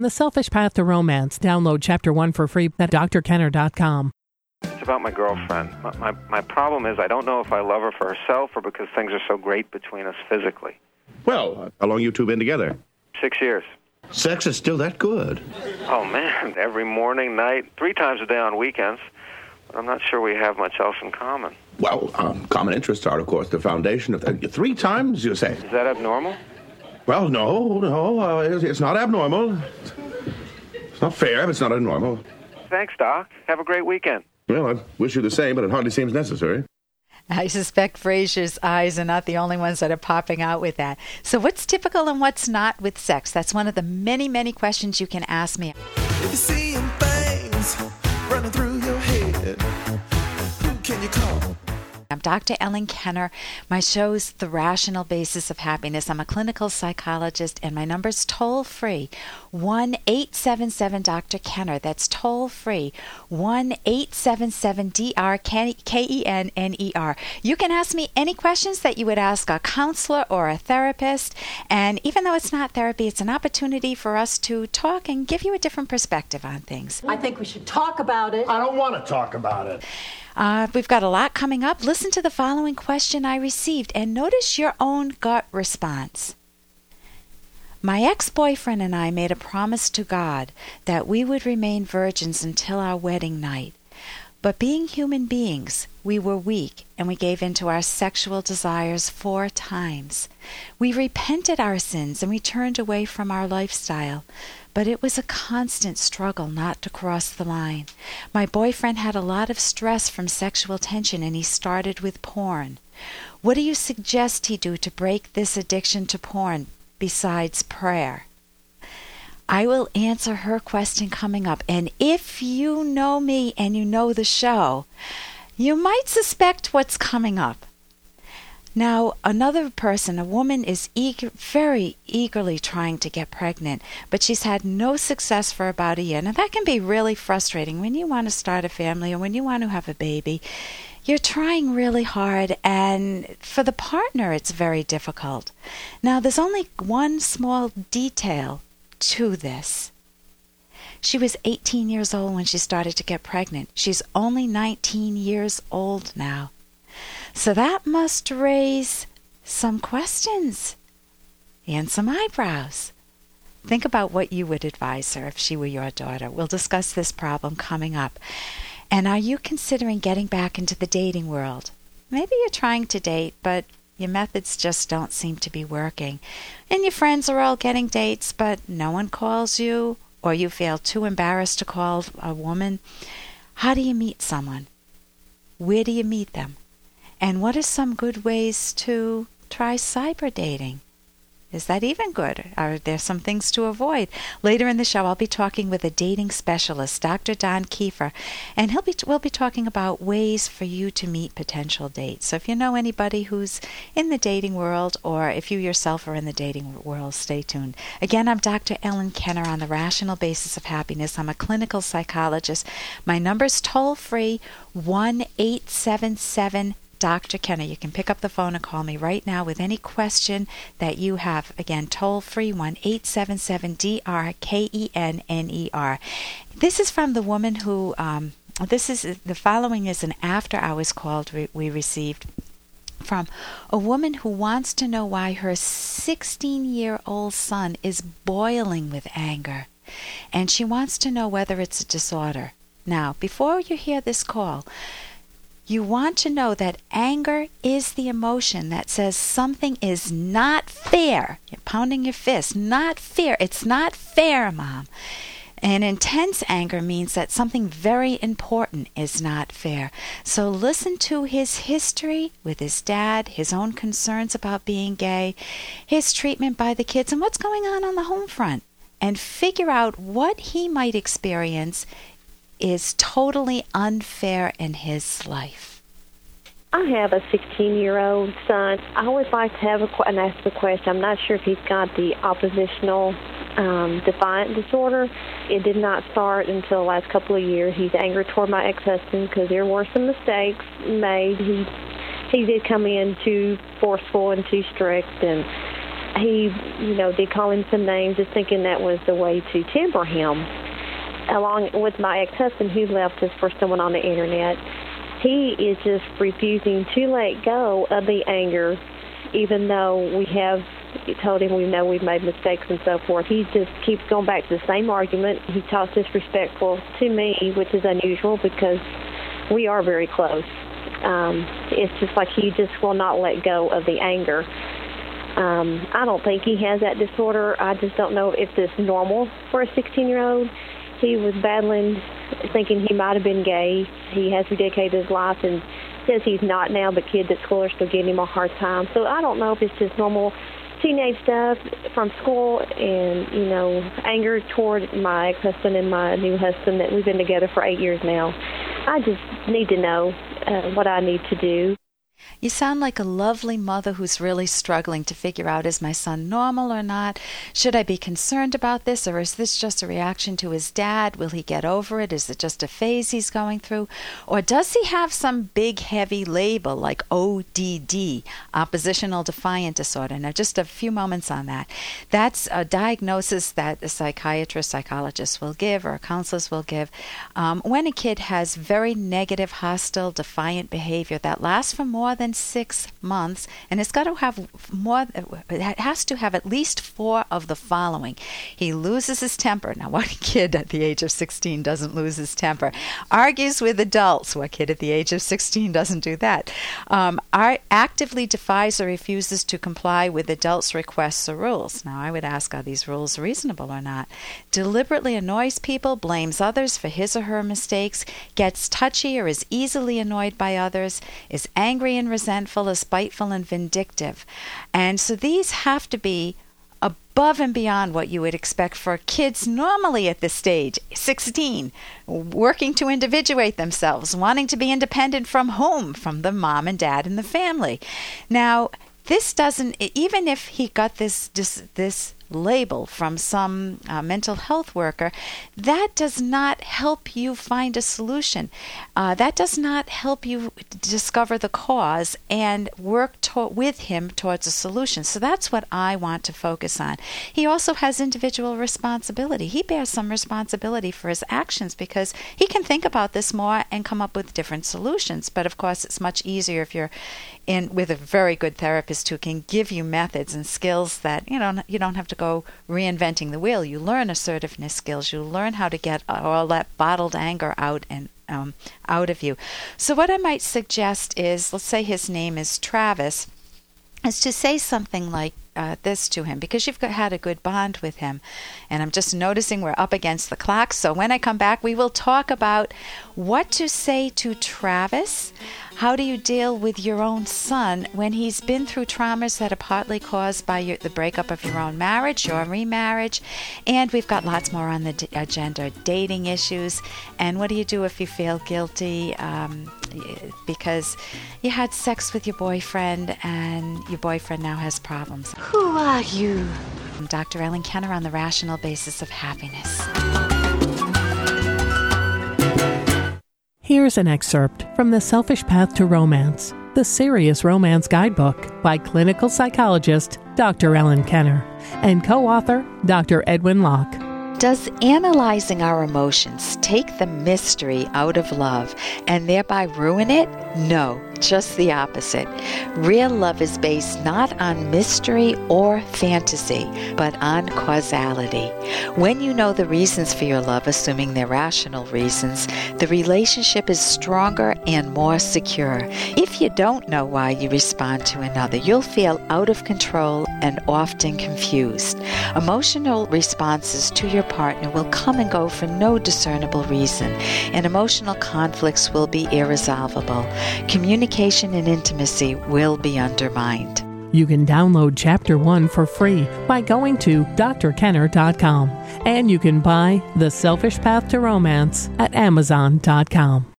The Selfish Path to Romance. Download Chapter 1 for free at drkenner.com. It's about my girlfriend. My, my, my problem is I don't know if I love her for herself or because things are so great between us physically. Well, how long you two been together? Six years. Sex is still that good. Oh, man. Every morning, night, three times a day on weekends. But I'm not sure we have much else in common. Well, um, common interests are, of course, the foundation of that. Three times, you say? Is that abnormal? Well, no, no, uh, it's, it's not abnormal. It's not fair, but it's not abnormal. Thanks, Doc. Have a great weekend. Well, I wish you the same, but it hardly seems necessary. I suspect Frasier's eyes are not the only ones that are popping out with that. So, what's typical and what's not with sex? That's one of the many, many questions you can ask me. If you're seeing things running through your head, who can you call? I'm Dr. Ellen Kenner. My show's The Rational Basis of Happiness. I'm a clinical psychologist, and my number's toll free 1 877 Dr. Kenner. That's toll free 1 877 DR K E N N E R. You can ask me any questions that you would ask a counselor or a therapist. And even though it's not therapy, it's an opportunity for us to talk and give you a different perspective on things. I think we should talk about it. I don't want to talk about it. Uh, we've got a lot coming up. Listen to the following question I received and notice your own gut response. My ex boyfriend and I made a promise to God that we would remain virgins until our wedding night. But being human beings, we were weak and we gave in to our sexual desires four times. We repented our sins and we turned away from our lifestyle. But it was a constant struggle not to cross the line. My boyfriend had a lot of stress from sexual tension and he started with porn. What do you suggest he do to break this addiction to porn besides prayer? I will answer her question coming up. And if you know me and you know the show, you might suspect what's coming up. Now, another person, a woman, is eager, very eagerly trying to get pregnant, but she's had no success for about a year. Now, that can be really frustrating when you want to start a family or when you want to have a baby. You're trying really hard, and for the partner, it's very difficult. Now, there's only one small detail to this. She was 18 years old when she started to get pregnant. She's only 19 years old now. So that must raise some questions and some eyebrows. Think about what you would advise her if she were your daughter. We'll discuss this problem coming up. And are you considering getting back into the dating world? Maybe you're trying to date, but your methods just don't seem to be working. And your friends are all getting dates, but no one calls you, or you feel too embarrassed to call a woman. How do you meet someone? Where do you meet them? And what are some good ways to try cyber dating? Is that even good? Are there some things to avoid? Later in the show, I'll be talking with a dating specialist, Dr. Don Kiefer, and he'll be we'll be talking about ways for you to meet potential dates. So if you know anybody who's in the dating world, or if you yourself are in the dating world, stay tuned. Again, I'm Dr. Ellen Kenner on the Rational Basis of Happiness. I'm a clinical psychologist. My number's toll free one eight seven seven Dr. Kenner. You can pick up the phone and call me right now with any question that you have. Again, toll free 1 877 DR K E N N E R. This is from the woman who, um, this is the following is an after hours call we received from a woman who wants to know why her 16 year old son is boiling with anger. And she wants to know whether it's a disorder. Now, before you hear this call, you want to know that anger is the emotion that says something is not fair. You're pounding your fist. Not fair. It's not fair, Mom. And intense anger means that something very important is not fair. So listen to his history with his dad, his own concerns about being gay, his treatment by the kids, and what's going on on the home front. And figure out what he might experience is totally unfair in his life? I have a 16 year old son. I always like to have a, qu- and ask the question. I'm not sure if he's got the oppositional um, defiant disorder. It did not start until the last couple of years. He's angry toward my ex husband because there were some mistakes made. He he did come in too forceful and too strict and he, you know, did call him some names, just thinking that was the way to temper him. Along with my ex-husband, who left us for someone on the internet, he is just refusing to let go of the anger, even though we have told him we know we've made mistakes and so forth. He just keeps going back to the same argument. He talks disrespectful to me, which is unusual because we are very close. Um, it's just like he just will not let go of the anger. Um, I don't think he has that disorder. I just don't know if it's normal for a 16 year old. He was battling, thinking he might have been gay. He has rededicated his life and says he's not now, but kids at school are still giving him a hard time. So I don't know if it's just normal teenage stuff from school and, you know, anger toward my ex husband and my new husband that we've been together for eight years now. I just need to know uh, what I need to do. You sound like a lovely mother who's really struggling to figure out is my son normal or not? Should I be concerned about this or is this just a reaction to his dad? Will he get over it? Is it just a phase he's going through? Or does he have some big heavy label like ODD, oppositional defiant disorder? Now, just a few moments on that. That's a diagnosis that a psychiatrist, psychologist will give or counselors will give um, when a kid has very negative, hostile, defiant behavior that lasts for more than six months, and it's got to have more. It has to have at least four of the following. He loses his temper. Now, what kid at the age of 16 doesn't lose his temper? Argues with adults. What kid at the age of 16 doesn't do that? Um, actively defies or refuses to comply with adults' requests or rules. Now, I would ask, are these rules reasonable or not? Deliberately annoys people, blames others for his or her mistakes, gets touchy or is easily annoyed by others, is angry and resentful, is spiteful and vindictive. And so these have to be above and beyond what you would expect for kids normally at this stage 16 working to individuate themselves wanting to be independent from home from the mom and dad and the family now this doesn't even if he got this this, this label from some uh, mental health worker, that does not help you find a solution. Uh, that does not help you discover the cause and work to- with him towards a solution. So that's what I want to focus on. He also has individual responsibility. He bears some responsibility for his actions because he can think about this more and come up with different solutions. But of course, it's much easier if you're in with a very good therapist who can give you methods and skills that you know you don't have to go reinventing the wheel. You learn assertiveness skills. You learn how to get all that bottled anger out and um, out of you. So what I might suggest is, let's say his name is Travis, is to say something like uh, this to him because you've got, had a good bond with him. And I'm just noticing we're up against the clock. So when I come back, we will talk about what to say to Travis. How do you deal with your own son when he's been through traumas that are partly caused by your, the breakup of your own marriage, your remarriage? And we've got lots more on the d- agenda dating issues. And what do you do if you feel guilty um, because you had sex with your boyfriend and your boyfriend now has problems? Who are you? I'm Dr. Ellen Kenner on the rational basis of happiness. Here's an excerpt from The Selfish Path to Romance, the Serious Romance Guidebook by clinical psychologist Dr. Ellen Kenner and co author Dr. Edwin Locke. Does analyzing our emotions take the mystery out of love and thereby ruin it? No just the opposite. Real love is based not on mystery or fantasy, but on causality. When you know the reasons for your love, assuming they're rational reasons, the relationship is stronger and more secure. If you don't know why you respond to another, you'll feel out of control and often confused. Emotional responses to your partner will come and go for no discernible reason, and emotional conflicts will be irresolvable. Communication communication and intimacy will be undermined. You can download Chapter 1 for free by going to drkenner.com. And you can buy The Selfish Path to Romance at amazon.com.